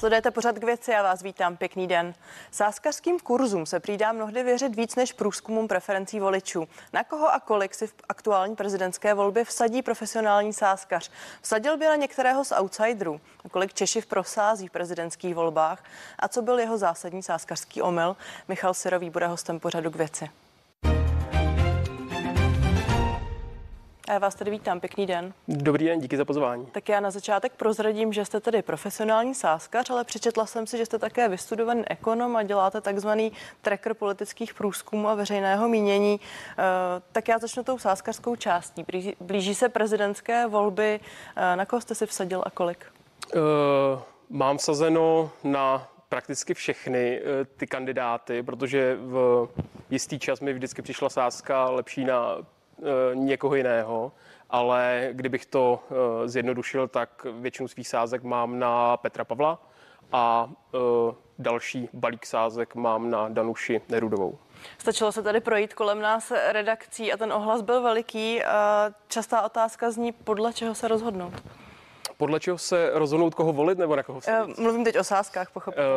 Sledujete pořad k věci a vás vítám. Pěkný den. Sáskařským kurzům se přidá mnohdy věřit víc než průzkumům preferencí voličů. Na koho a kolik si v aktuální prezidentské volbě vsadí profesionální sáskař? Vsadil by na některého z outsiderů. A kolik Češi v prosází v prezidentských volbách? A co byl jeho zásadní sáskařský omyl? Michal Sirový bude hostem pořadu k věci. A já vás tady vítám, pěkný den. Dobrý den, díky za pozvání. Tak já na začátek prozradím, že jste tedy profesionální sáskař, ale přečetla jsem si, že jste také vystudovaný ekonom a děláte takzvaný tracker politických průzkumů a veřejného mínění. Eh, tak já začnu tou sáskařskou částí. Blíží se prezidentské volby. Eh, na koho jste si vsadil a kolik? Uh, mám vsazeno na prakticky všechny ty kandidáty, protože v jistý čas mi vždycky přišla sázka lepší na někoho jiného, ale kdybych to eh, zjednodušil, tak většinu svých sázek mám na Petra Pavla a eh, další balík sázek mám na Danuši Nerudovou. Stačilo se tady projít kolem nás redakcí a ten ohlas byl veliký. Častá otázka zní, podle čeho se rozhodnout? Podle čeho se rozhodnout, koho volit nebo na koho se Mluvím teď o sázkách, pochopitelně.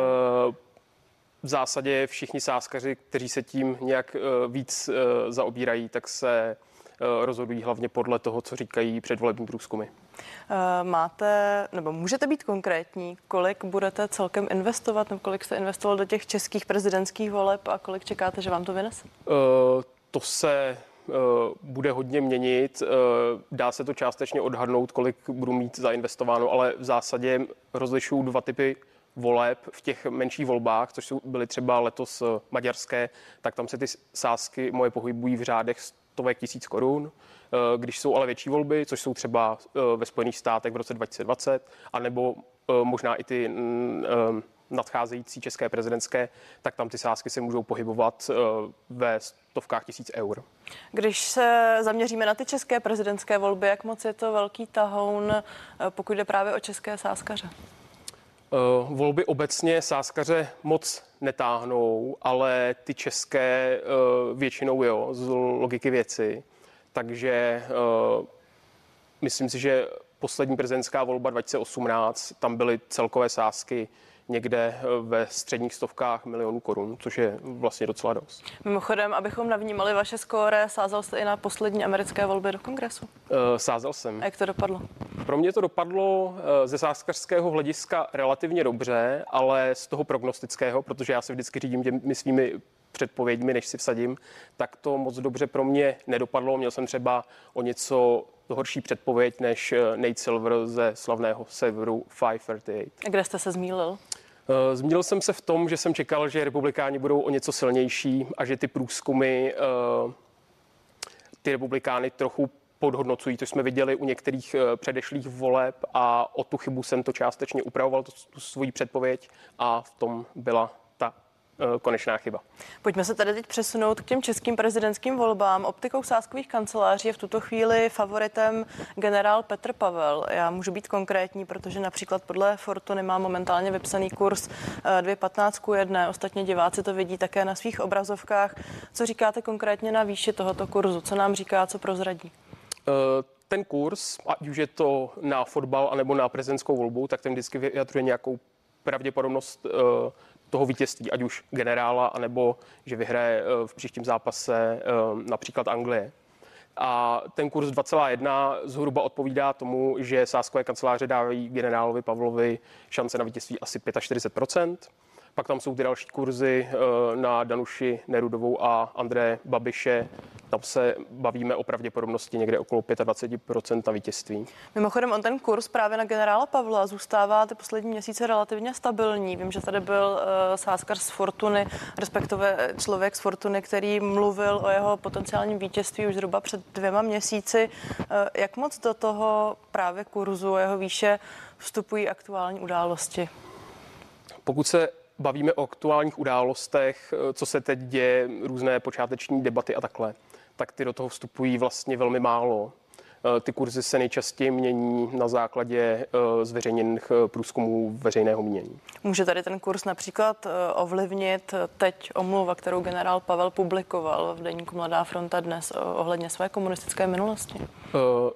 V zásadě všichni sázkaři, kteří se tím nějak víc zaobírají, tak se Eh, rozhodují hlavně podle toho, co říkají předvolební průzkumy. Eh, máte, nebo můžete být konkrétní, kolik budete celkem investovat, nebo kolik jste investoval do těch českých prezidentských voleb a kolik čekáte, že vám to vynese? Uh, to se bude hodně měnit. Dá se to částečně odhadnout, kolik budu mít zainvestováno, ale v zásadě rozlišuju dva typy voleb v těch menších volbách, což jsou byly třeba letos maďarské, tak tam se ty sázky moje pohybují v řádech stovek tisíc korun. Eh, když jsou ale větší volby, což jsou třeba eh, ve Spojených státech v roce 2020, anebo eh, možná i ty mm, nadcházející české prezidentské, tak tam ty sázky se můžou pohybovat ve stovkách tisíc eur. Když se zaměříme na ty české prezidentské volby, jak moc je to velký tahoun, pokud jde právě o české sázkaře? Uh, volby obecně sáskaře moc netáhnou, ale ty české uh, většinou jo, z logiky věci. Takže uh, myslím si, že poslední prezidentská volba 2018, tam byly celkové sázky někde eh, ve středních stovkách milionů korun, což je vlastně docela dost. Mimochodem, abychom navnímali vaše skóre, sázel jste i na poslední americké volby do kongresu? Uh, sázel jsem. A jak to dopadlo? Pro mě to dopadlo eh, ze sáskařského hlediska relativně dobře, ale z toho prognostického, protože já se vždycky řídím těmi svými předpověďmi, než si vsadím, tak to moc dobře pro mě nedopadlo. Měl jsem třeba o něco horší předpověď než eh, Nate Silver ze slavného severu 538. A kde jste se zmílil? Eh, zmínil jsem se v tom, že jsem čekal, že republikáni budou o něco silnější a že ty průzkumy eh, ty republikány trochu podhodnocují, to jsme viděli u některých předešlých voleb a o tu chybu jsem to částečně upravoval, tu, svoji předpověď a v tom byla Eh, konečná chyba. Pojďme se tady teď přesunout k těm českým prezidentským volbám. Optikou sáskových kanceláří je v tuto chvíli favoritem generál Petr Pavel. Já můžu být konkrétní, protože například podle Fortuny má momentálně vypsaný kurz 2.15 k 1. Ostatně diváci to vidí také na svých obrazovkách. Co říkáte konkrétně na výši tohoto kurzu? Co nám říká, co prozradí? Uh ten kurz, ať už je to na fotbal anebo na prezidentskou volbu, tak ten vždycky vyjadřuje nějakou pravděpodobnost toho vítězství, ať už generála, anebo že vyhraje eh, v příštím zápase eh, například Anglie. A ten kurz 2,1 zhruba odpovídá tomu, že sáskové kanceláře dávají generálovi Pavlovi šance na vítězství asi 45 pak tam jsou ty další kurzy eh, na Danuši Nerudovou a André Babiše. Tam se bavíme o pravděpodobnosti někde okolo 25% na vítězství. Mimochodem, on ten kurz právě na generála Pavla zůstává ty poslední měsíce relativně stabilní. Vím, že tady byl uh, sáskar z Fortuny, respektive člověk z Fortuny, který mluvil o jeho potenciálním vítězství už zhruba před dvěma měsíci. Uh, jak moc do toho právě kurzu jeho výše vstupují aktuální události? Pokud se bavíme o aktuálních událostech, eh, co se teď děje, různé počáteční debaty a takhle, tak ty do toho vstupují vlastně velmi málo. Eh, ty kurzy se nejčastěji mění na základě eh, zveřejněných průzkumů veřejného mínění. Může tady ten kurz například ovlivnit teď omluva, kterou generál Pavel publikoval v deníku Mladá fronta dnes ohledně své komunistické minulosti? Uh,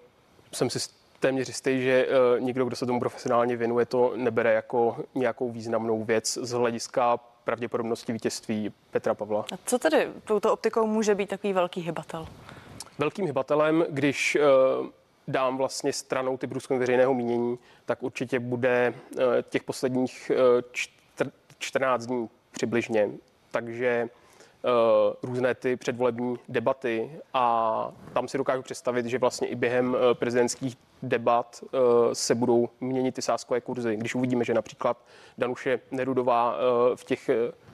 jsem si téměř jistý, že uh, někdo, kdo se tomu profesionálně věnuje, to nebere jako nějakou významnou věc z hlediska pravděpodobnosti vítězství Petra Pavla. A co tedy touto optikou může být takový velký hybatel? Velkým hybatelem, když uh, dám vlastně stranou ty průzkumy veřejného mínění, tak určitě bude uh, těch posledních uh, 14 dní přibližně. Takže Eh, různé ty předvolební debaty a tam si dokážu představit, že vlastně i během eh, prezidentských debat eh, se budou měnit ty sáskové kurzy. Když uvidíme, že například Danuše Nerudová v těch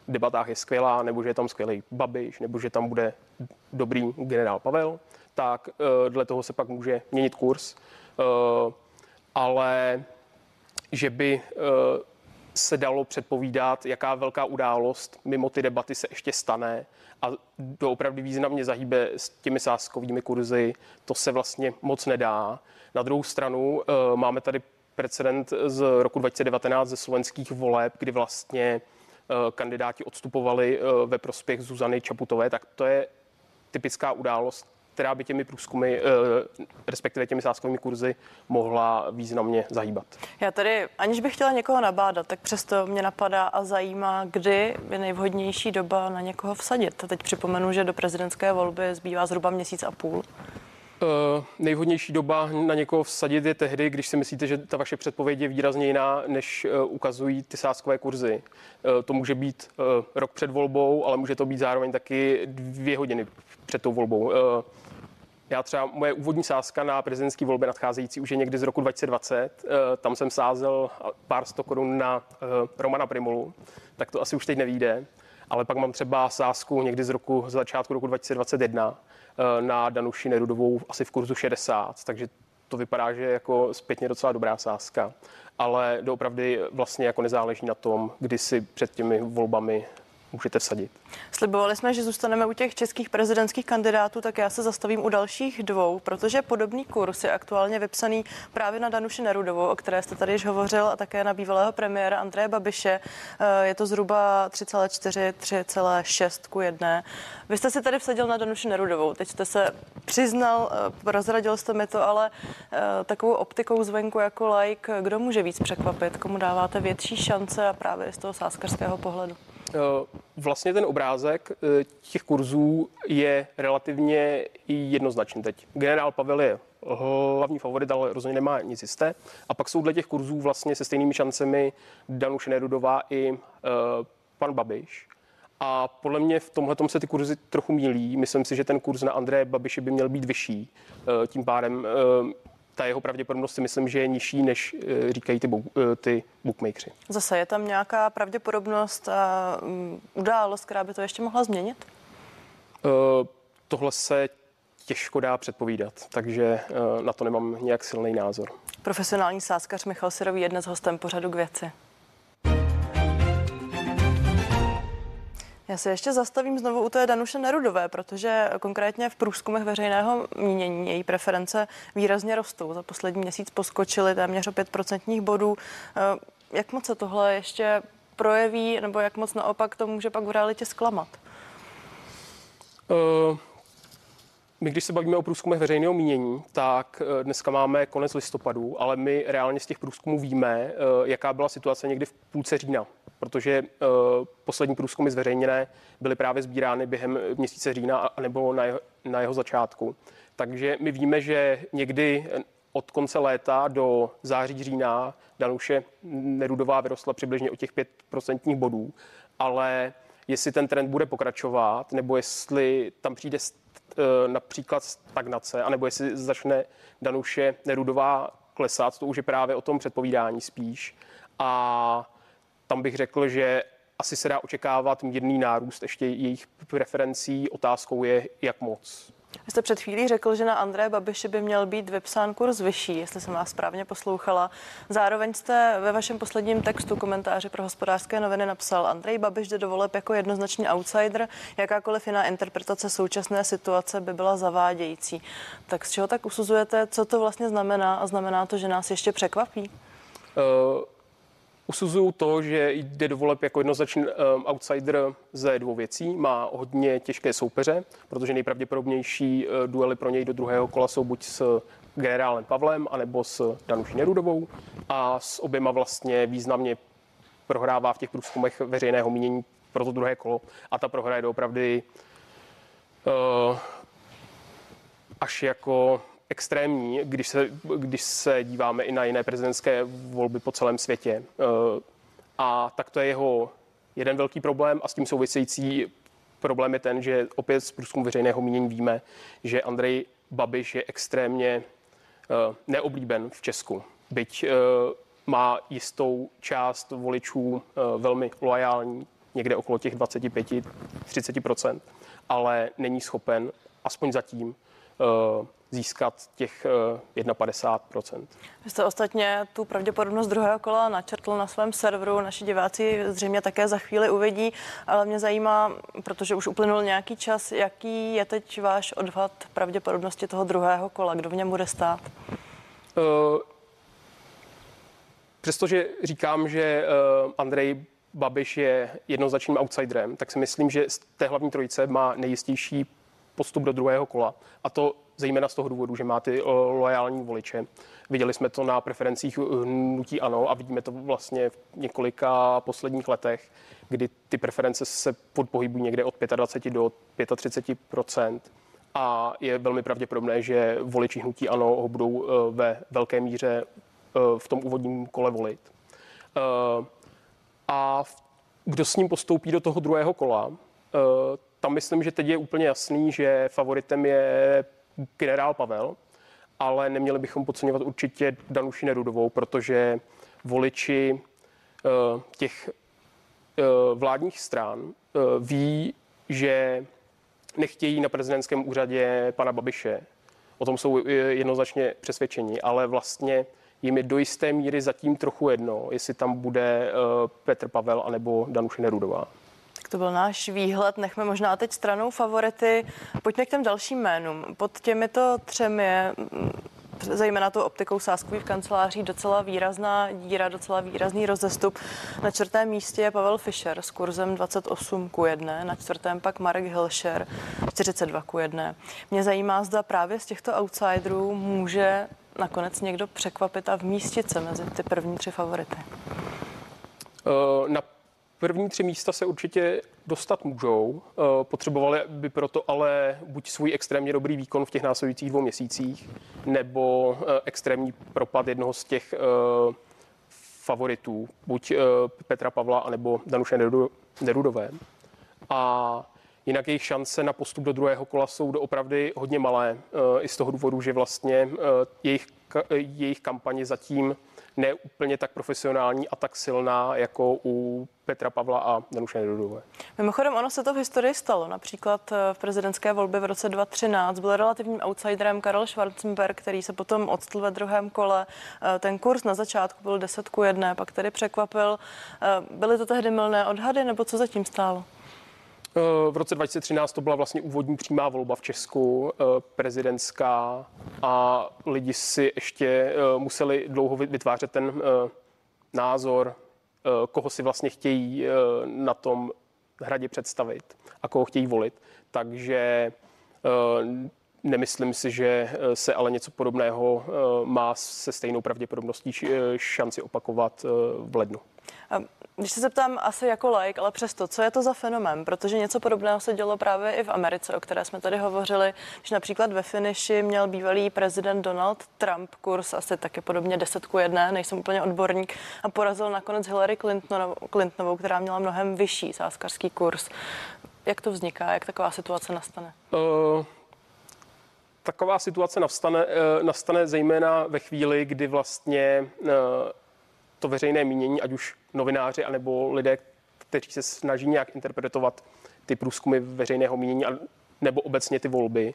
debatách je skvělá, nebo že je tam skvělý Babiš, nebo že tam bude dobrý generál Pavel, tak dle toho se pak může měnit kurz. Ale že by se dalo předpovídat, jaká velká událost mimo ty debaty se ještě stane a opravdu významně zahýbe s těmi sáskovými kurzy, to se vlastně moc nedá. Na druhou stranu eh, máme tady precedent z roku 2019 ze slovenských voleb, kdy vlastně eh, kandidáti odstupovali eh, ve prospěch Zuzany Čaputové, tak to je typická událost, která by těmi průzkumy, eh, respektive těmi sáskovými kurzy, mohla významně zahýbat. Já tady, aniž bych chtěla někoho nabádat, tak přesto mě napadá a zajímá, kdy je nejvhodnější doba na někoho vsadit. Teď připomenu, že do prezidentské volby zbývá zhruba měsíc a půl. Uh, nejvhodnější doba na někoho vsadit je tehdy, když si myslíte, že ta vaše předpověď je výrazně jiná, než uh, ukazují ty sáskové kurzy. Uh, to může být rok před volbou, ale může to být zároveň taky dvě hodiny před tou volbou. Já třeba, moje úvodní sázka na prezidentské volby nadcházející už je někdy z roku 2020. Tam jsem sázel pár sto korun na Romana Primulu, tak to asi už teď nevíde. Ale pak mám třeba sázku někdy z roku, z začátku roku 2021 Eh, na Danuši Nerudovou asi v kurzu 60, takže to vypadá, že je jako zpětně docela dobrá sázka. Ale doopravdy vlastně jako nezáleží na tom, kdy si před těmi volbami můžete vsadit. Slibovali jsme, že zůstaneme u těch českých prezidentských kandidátů, tak já se zastavím u dalších dvou, protože podobný kurz je aktuálně vypsaný právě na Danuši Nerudovou, o které jste tady již hovořil, a také na bývalého premiéra Andreje Babiše. Eh, je to zhruba 3,4, 3,6 ku 1. Vy jste si tady vsadil na Danuši Nerudovou. Teď jste se přiznal, eh, prozradil jste mi to, ale eh, takovou optikou zvenku jako like, kdo může víc překvapit, komu dáváte větší šance a právě z toho sáskařského pohledu? Eh, vlastně ten obrázek eh, těch kurzů je relativně jednoznačný teď. Generál Pavel je hlavní favorit, ale rozhodně nemá nic jisté. A pak jsou dle těch kurzů vlastně se stejnými šancemi Danuše Nerudová i uh, pan Babiš. A podle mě v tomhle se ty kurzy trochu mílí. Myslím si, že ten kurz na Andreje Babiše by měl být vyšší. Tím pádem ta jeho pravděpodobnost si myslím, že je nižší, než eh, říkají ty, eh, ty bookmakeri. Zase je tam nějaká pravděpodobnost a um, událost, která by to ještě mohla změnit? Uh, tohle se těžko dá předpovídat, takže uh, na to nemám nějak silný názor. Profesionální sáskař Michal Sirový je dnes hostem pořadu k věci. Já se ještě zastavím znovu u té Danuše Nerudové, protože konkrétně v průzkumech veřejného mínění její preference výrazně rostou. Za poslední měsíc poskočily téměř o 5% bodů. Eh, jak moc se tohle ještě projeví, nebo jak moc naopak to může pak v realitě zklamat? Uh, my, když se bavíme o průzkumech veřejného mínění, tak eh, dneska máme konec listopadu, ale my reálně z těch průzkumů víme, jaká byla situace někdy v půlce října protože uh, poslední průzkumy zveřejněné byly právě sbírány během měsíce října nebo na jeho, na jeho začátku. Takže my víme, že někdy od konce léta do září října Danuše Nerudová vyrostla přibližně o těch 5% bodů, ale jestli ten trend bude pokračovat, nebo jestli tam přijde eh, například stagnace, anebo jestli začne Danuše Nerudová klesat, to už je právě o tom předpovídání spíš. A tam bych řekl, že asi se dá očekávat mírný nárůst ještě jejich preferencí. Otázkou je, jak moc. Vy jste před chvílí řekl, že na André Babiše by měl být vypsán kurz vyšší, jestli jsem vás správně poslouchala. Zároveň jste ve vašem posledním textu komentáři pro hospodářské noviny napsal, Andrej Babiš jde do voleb jako jednoznačný outsider, jakákoliv jiná interpretace současné situace by byla zavádějící. Tak z čeho tak usuzujete, co to vlastně znamená a znamená to, že nás ještě překvapí? Uh Usuzuju to, že jde do voleb jako jednoznačný um, outsider ze dvou věcí. Má hodně těžké soupeře, protože nejpravděpodobnější uh, duely pro něj do druhého kola jsou buď s generálem Pavlem anebo s Danuší Nerudovou a s oběma vlastně významně prohrává v těch průzkumech veřejného mínění pro to druhé kolo a ta prohra je doopravdy uh, až jako extrémní, když se, když se díváme i na jiné prezidentské volby po celém světě. Uh, a tak to je jeho jeden velký problém a s tím související problém je ten, že opět z průzkumu veřejného mínění víme, že Andrej Babiš je extrémně uh, neoblíben v Česku. Byť uh, má jistou část voličů velmi loajální, někde okolo těch 25-30%, ale není schopen, aspoň zatím, uh, získat těch 51%. Eh, Vy jste ostatně tu pravděpodobnost druhého kola načrtl na svém serveru. Naši diváci zřejmě také za chvíli uvidí, ale mě zajímá, protože už uplynul nějaký čas, jaký je teď váš odhad pravděpodobnosti toho druhého kola, kdo v něm bude stát? Uh, přestože říkám, že Andrej Babiš je jednoznačným outsiderem, tak si myslím, že z té hlavní trojice má nejistější postup do druhého kola. A to zejména z toho důvodu, že má ty loajální voliče. Viděli jsme to na preferencích hnutí ANO a vidíme to vlastně v několika posledních letech, kdy ty preference se podpohybují někde od 25 do 35% a je velmi pravděpodobné, že voliči hnutí ANO ho budou e, ve velké míře v tom úvodním kole volit. A kdo s ním postoupí do toho druhého kola, tam myslím, že teď je úplně jasný, že favoritem je generál Pavel, ale neměli bychom podceňovat určitě Danuši Nerudovou, protože voliči uh, těch uh, vládních stran uh, ví, že nechtějí na prezidentském úřadě pana Babiše. O tom jsou jednoznačně přesvědčení, ale vlastně jim je do jisté míry zatím trochu jedno, jestli tam bude Petr Pavel anebo Danuše Nerudová. To byl náš výhled. Nechme možná teď stranou favority. Pojďme k těm dalším jménům. Pod těmito třemi je mm, zejména tou optikou sáskových kanceláří docela výrazná díra, docela výrazný rozestup. Na čtvrtém místě je Pavel Fischer s kurzem 28 ku 1, na čtvrtém pak Marek Hilšer 42 ku 1. Mě zajímá, zda právě z těchto outsiderů může nakonec někdo překvapit a vmístit se mezi ty první tři favority. Uh, na První tři místa se určitě dostat můžou. Eh, potřebovali by proto ale buď svůj extrémně dobrý výkon v těch následujících dvou měsících, nebo eh, extrémní propad jednoho z těch eh, favoritů, buď Petra Pavla, anebo Danuše Nerudové. A jinak jejich šance na postup do druhého kola jsou doopravdy hodně malé, i z toho důvodu, že vlastně jejich, jejich kampaně zatím ne úplně tak profesionální a tak silná jako u Petra Pavla a Danuše Nerudové. Mimochodem, ono se to v historii stalo. Například eh, v prezidentské volbě v roce 2013 byl relativním outsiderem Karel Schwarzenberg, který se potom odstl ve druhém kole. Eh, ten kurz na začátku byl 10 ku 1, pak tedy překvapil. Eh, byly to tehdy milné odhady, nebo co zatím stálo? V roce 2013 to byla vlastně úvodní přímá volba v Česku, prezidentská a lidi si ještě museli dlouho vytvářet ten názor, Eh, koho si vlastně chtějí eh, na tom hradě představit a koho chtějí volit. Takže eh, nemyslím si, že se ale něco podobného má se stejnou pravděpodobností šanci opakovat v lednu. Když se zeptám asi jako like, ale přesto, co je to za fenomén? Protože něco podobného se dělo právě i v Americe, o které jsme tady hovořili, když například ve finiši měl bývalý prezident Donald Trump kurz asi taky podobně 10 ku 1, nejsem úplně odborník, a porazil nakonec Hillary Clintonovou, která měla mnohem vyšší sáskarský kurz. Jak to vzniká? Jak taková situace nastane? Uh taková situace nastane, eh, nastane zejména ve chvíli, kdy vlastně eh, to veřejné mínění, ať už novináři, anebo lidé, kteří se snaží nějak interpretovat ty průzkumy veřejného mínění, nebo obecně ty volby,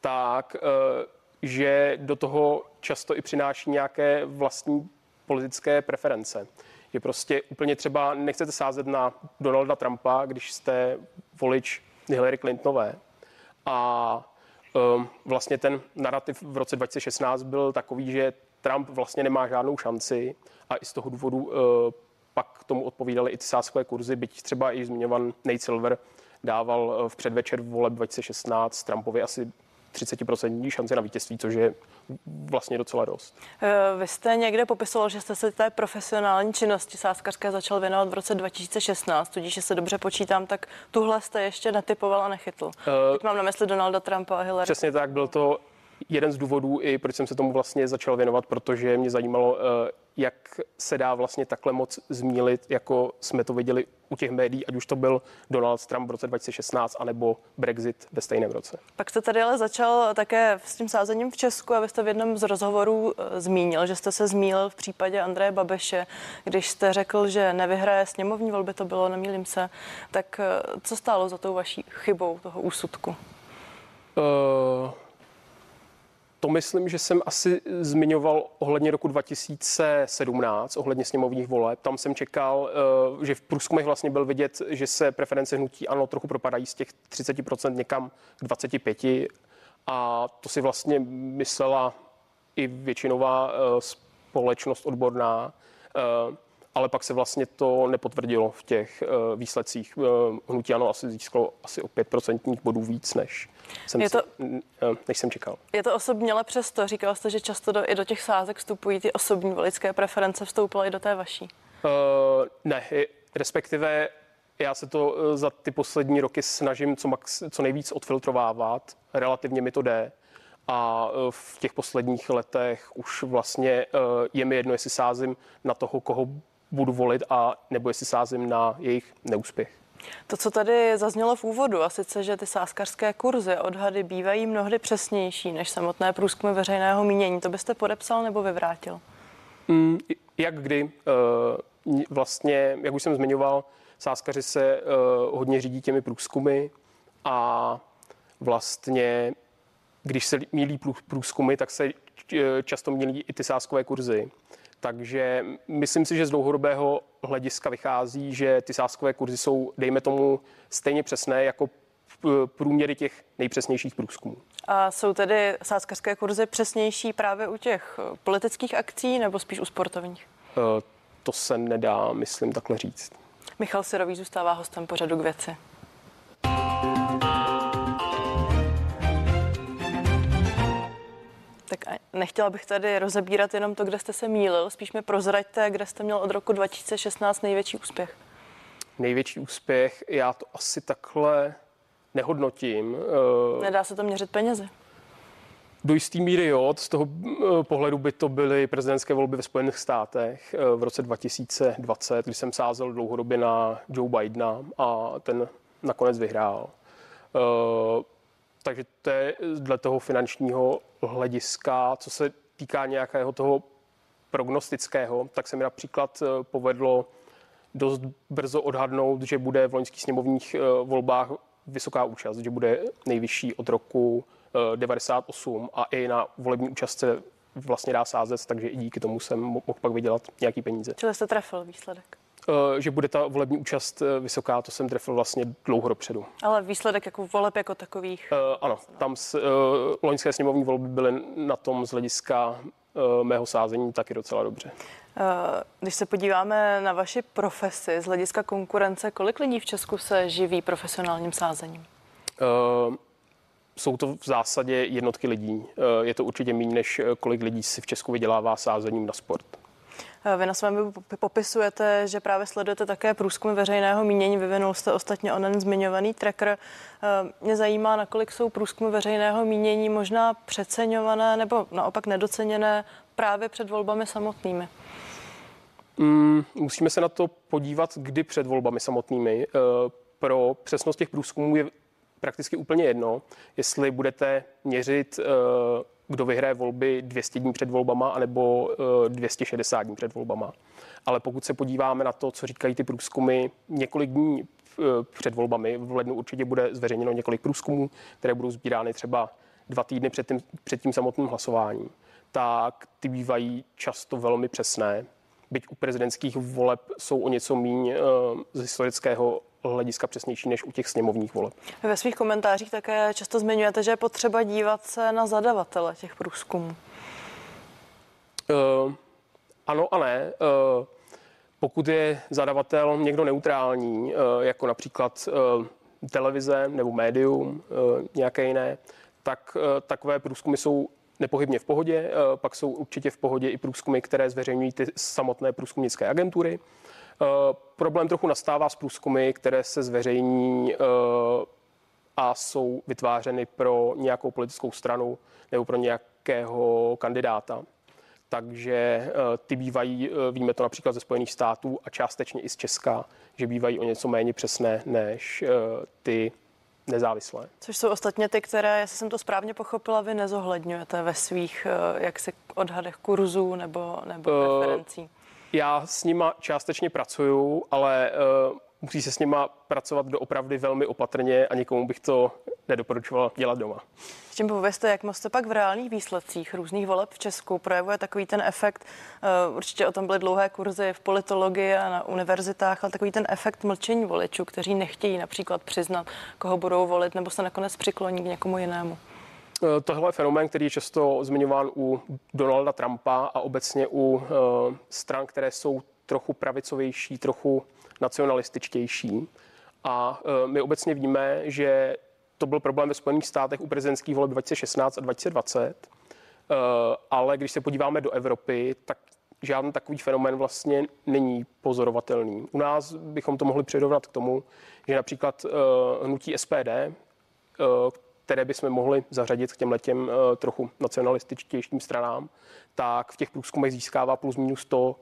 tak eh, že do toho často i přináší nějaké vlastní politické preference. Že prostě úplně třeba nechcete sázet na Donalda Trumpa, když jste volič Hillary Clintonové. A um, vlastně ten narrativ v roce 2016 byl takový, že Trump vlastně nemá žádnou šanci a i z toho důvodu uh, pak tomu odpovídaly i ty sáskové kurzy, byť třeba i zmiňovan Nate Silver dával uh, v předvečer voleb 2016 Trumpovi asi 30% šanci na vítězství, což je vlastně docela dost. Eh, vy jste někde popisoval, že jste se té profesionální činnosti sáskařské začal věnovat v roce 2016, tudíž, že se dobře počítám, tak tuhle jste ještě netypoval a nechytl. Uh, Teď mám na mysli Donalda Trumpa a Hillary. Přesně tak, byl to jeden z důvodů, i proč jsem se tomu vlastně začal věnovat, protože mě zajímalo, eh, jak se dá vlastně takhle moc zmílit, jako jsme to viděli u těch médií, ať už to byl Donald Trump v roce 2016, anebo Brexit ve stejném roce. Pak jste tady ale začal také s tím sázením v Česku a vy jste v jednom z rozhovorů eh, zmínil, že jste se zmínil v případě Andreje Babeše, když jste řekl, že nevyhraje sněmovní volby, to bylo, nemýlím se, tak eh, co stálo za tou vaší chybou toho úsudku? Uh to myslím, že jsem asi zmiňoval ohledně roku 2017, ohledně sněmovních voleb. Tam jsem čekal, eh, že v průzkumech vlastně byl vidět, že se preference hnutí ano trochu propadají z těch 30% někam k 25%. A to si vlastně myslela i většinová eh, společnost odborná eh, ale pak se vlastně to nepotvrdilo v těch uh, výsledcích. Uh, hnutí ano asi získalo asi o 5% bodů víc, než jsem, je to, si, uh, než jsem čekal. Je to osobně, ale přesto říkal jste, že často do, i do těch sázek vstupují ty osobní voličské preference, vstoupily i do té vaší? Uh, ne, respektive já se to za ty poslední roky snažím co, max, co nejvíc odfiltrovávat. Relativně mi to jde. A v těch posledních letech už vlastně je mi jedno, jestli sázím na toho, koho budu volit a nebo jestli sázím na jejich neúspěch. To, co tady zaznělo v úvodu, a sice, že ty sázkařské kurzy odhady bývají mnohdy přesnější než samotné průzkumy veřejného mínění, to byste podepsal nebo vyvrátil? Mm, jak kdy? Uh, vlastně, jak už jsem zmiňoval, sázkaři se uh, hodně řídí těmi průzkumy a vlastně, když se mílí průzkumy, tak se eh, často mělí i ty sázkové kurzy. Takže myslím si, že z dlouhodobého hlediska vychází, že ty sázkové kurzy jsou, dejme tomu, stejně přesné jako průměry těch nejpřesnějších průzkumů. A jsou tedy sázkařské kurzy přesnější právě u těch politických akcí nebo spíš u sportovních? E, to se nedá, myslím, takhle říct. Michal Sirový zůstává hostem pořadu k věci. Nechtěla bych tady rozebírat jenom to, kde jste se mýlil, spíš mi prozraďte, kde jste měl od roku 2016 největší úspěch. Největší úspěch, já to asi takhle nehodnotím. Eh, Nedá se to měřit penězi? Do jistý míry jo, z toho eh, pohledu by to byly prezidentské volby ve Spojených státech eh, v roce 2020, kdy jsem sázel dlouhodobě na Joe Bidena a ten nakonec vyhrál. Takže to je dle toho finančního hlediska, co se týká nějakého toho prognostického, tak se mi například eh, povedlo dost brzo odhadnout, že bude v loňských sněmovních eh, volbách vysoká účast, že bude nejvyšší od roku 98 eh, a i na volební účast se vlastně dá sázet, takže i díky tomu jsem mohl pak vydělat nějaký peníze. Čili jste trefil výsledek? Eh, že bude ta volební účast eh, vysoká, to jsem trefil vlastně dlouho dopředu. Ale výsledek jako voleb jako takových? Uh, ano, tam s, uh, loňské sněmovní volby byly na tom z hlediska uh, mého sázení taky docela dobře. Když se podíváme na vaši profesi z hlediska konkurence, kolik lidí v Česku se živí profesionálním sázením? Uh, jsou to v zásadě jednotky lidí. Je to určitě méně, než kolik lidí si v Česku vydělává sázením na sport. Eh, vy na svém popisujete, že právě sledujete také průzkumy veřejného mínění. Vyvinul jste ostatně onen zmiňovaný tracker. Eh, mě zajímá, nakolik jsou průzkumy veřejného mínění možná přeceňované nebo naopak nedoceněné právě před volbami samotnými. Mm, musíme se na to podívat, kdy před volbami samotnými. Eh, pro přesnost těch průzkumů je prakticky úplně jedno, jestli budete měřit kdo vyhraje volby 200 dní před volbama anebo 260 eh, dní před volbama. Ale pokud se podíváme na to, co říkají ty průzkumy několik dní eh, před volbami, v lednu určitě bude zveřejněno několik průzkumů, které budou sbírány třeba dva týdny před tím, před tím samotným hlasováním, tak ty bývají často velmi přesné. Byť u prezidentských voleb jsou o něco míň eh, z historického hlediska přesnější než u těch sněmovních voleb. Ve svých komentářích také často zmiňujete, že je potřeba dívat se na zadavatele těch průzkumů. Uh, ano a ne. Uh, pokud je zadavatel někdo neutrální, uh, jako například uh, televize nebo médium, uh, nějaké jiné, tak takové průzkumy jsou nepochybně v pohodě. Pak jsou určitě v pohodě i průzkumy, které zveřejňují ty samotné průzkumnické agentury. Problém trochu nastává s průzkumy, které se zveřejní a jsou vytvářeny pro nějakou politickou stranu nebo pro nějakého kandidáta. Takže eh, ty bývají, eh, víme to například ze Spojených států a částečně i z Česka, že bývají o něco méně přesné než eh, ty nezávislé. Což jsou ostatně ty, které, jestli jsem to správně pochopila, vy nezohledňujete ve svých jaksi odhadech kurzů nebo, nebo uh, preferencí. Já s nima částečně pracuju, ale uh, musí se s nima pracovat doopravdy velmi opatrně a nikomu bych to nedoporučoval dělat doma. S čím pověste, jak moc to pak v reálných výsledcích různých voleb v Česku projevuje takový ten efekt, uh, určitě o tom byly dlouhé kurzy v politologii a na univerzitách, ale takový ten efekt mlčení voličů, kteří nechtějí například přiznat, koho budou volit, nebo se nakonec přikloní k někomu jinému. Eh, tohle je fenomén, který je často zmiňován u Donalda Trumpa a obecně u uh, stran, které jsou trochu pravicovější, trochu nacionalističtější. A e, my obecně víme, že to byl problém ve Spojených státech u prezidentských voleb 2016 a 2020, e, ale když se podíváme do Evropy, tak žádný takový fenomén vlastně není pozorovatelný. U nás bychom to mohli přirovnat k tomu, že například hnutí SPD, které bychom mohli zařadit k těm letěm trochu nacionalističtějším stranám, tak v těch průzkumech získává plus minus to,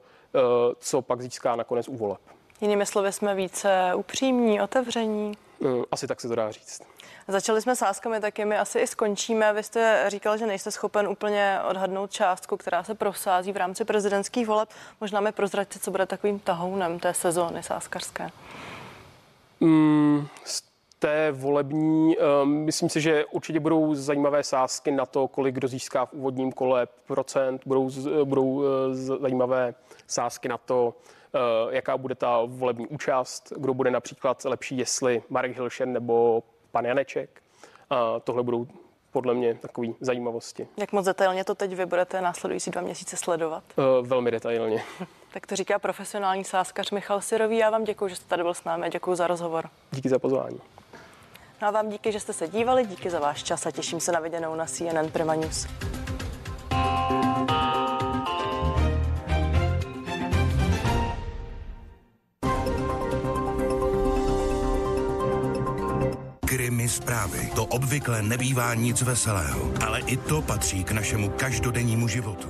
co pak získá nakonec u voleb. Jinými slovy jsme více upřímní, otevření. Mm, asi tak se to dá říct. Začali jsme sáskami, tak my asi i skončíme. Vy jste říkal, že nejste schopen úplně odhadnout částku, která se prosází v rámci prezidentských voleb. Možná mi prozraďte, co bude takovým tahounem té sezóny sáskařské. Mm, z té volební, um, myslím si, že určitě budou zajímavé sázky na to, kolik kdo získá v úvodním kole procent, budou, budou uh, zajímavé sázky na to, Eh, jaká bude ta volební účast, kdo bude například lepší, jestli Marek Hilšen nebo pan Janeček. Tohle budou podle mě takové zajímavosti. Jak moc detailně to teď vy budete následující dva měsíce sledovat? Uh, velmi detailně. tak to říká profesionální sáskař Michal Sirový. Já vám děkuji, že jste tady byl s námi a děkuji za rozhovor. Díky za pozvání. No a vám díky, že jste se dívali, díky za váš čas a těším se na viděnou na CNN Prima News. Krimi zprávy. To obvykle nebývá nic veselého, ale i to patří k našemu každodennímu životu.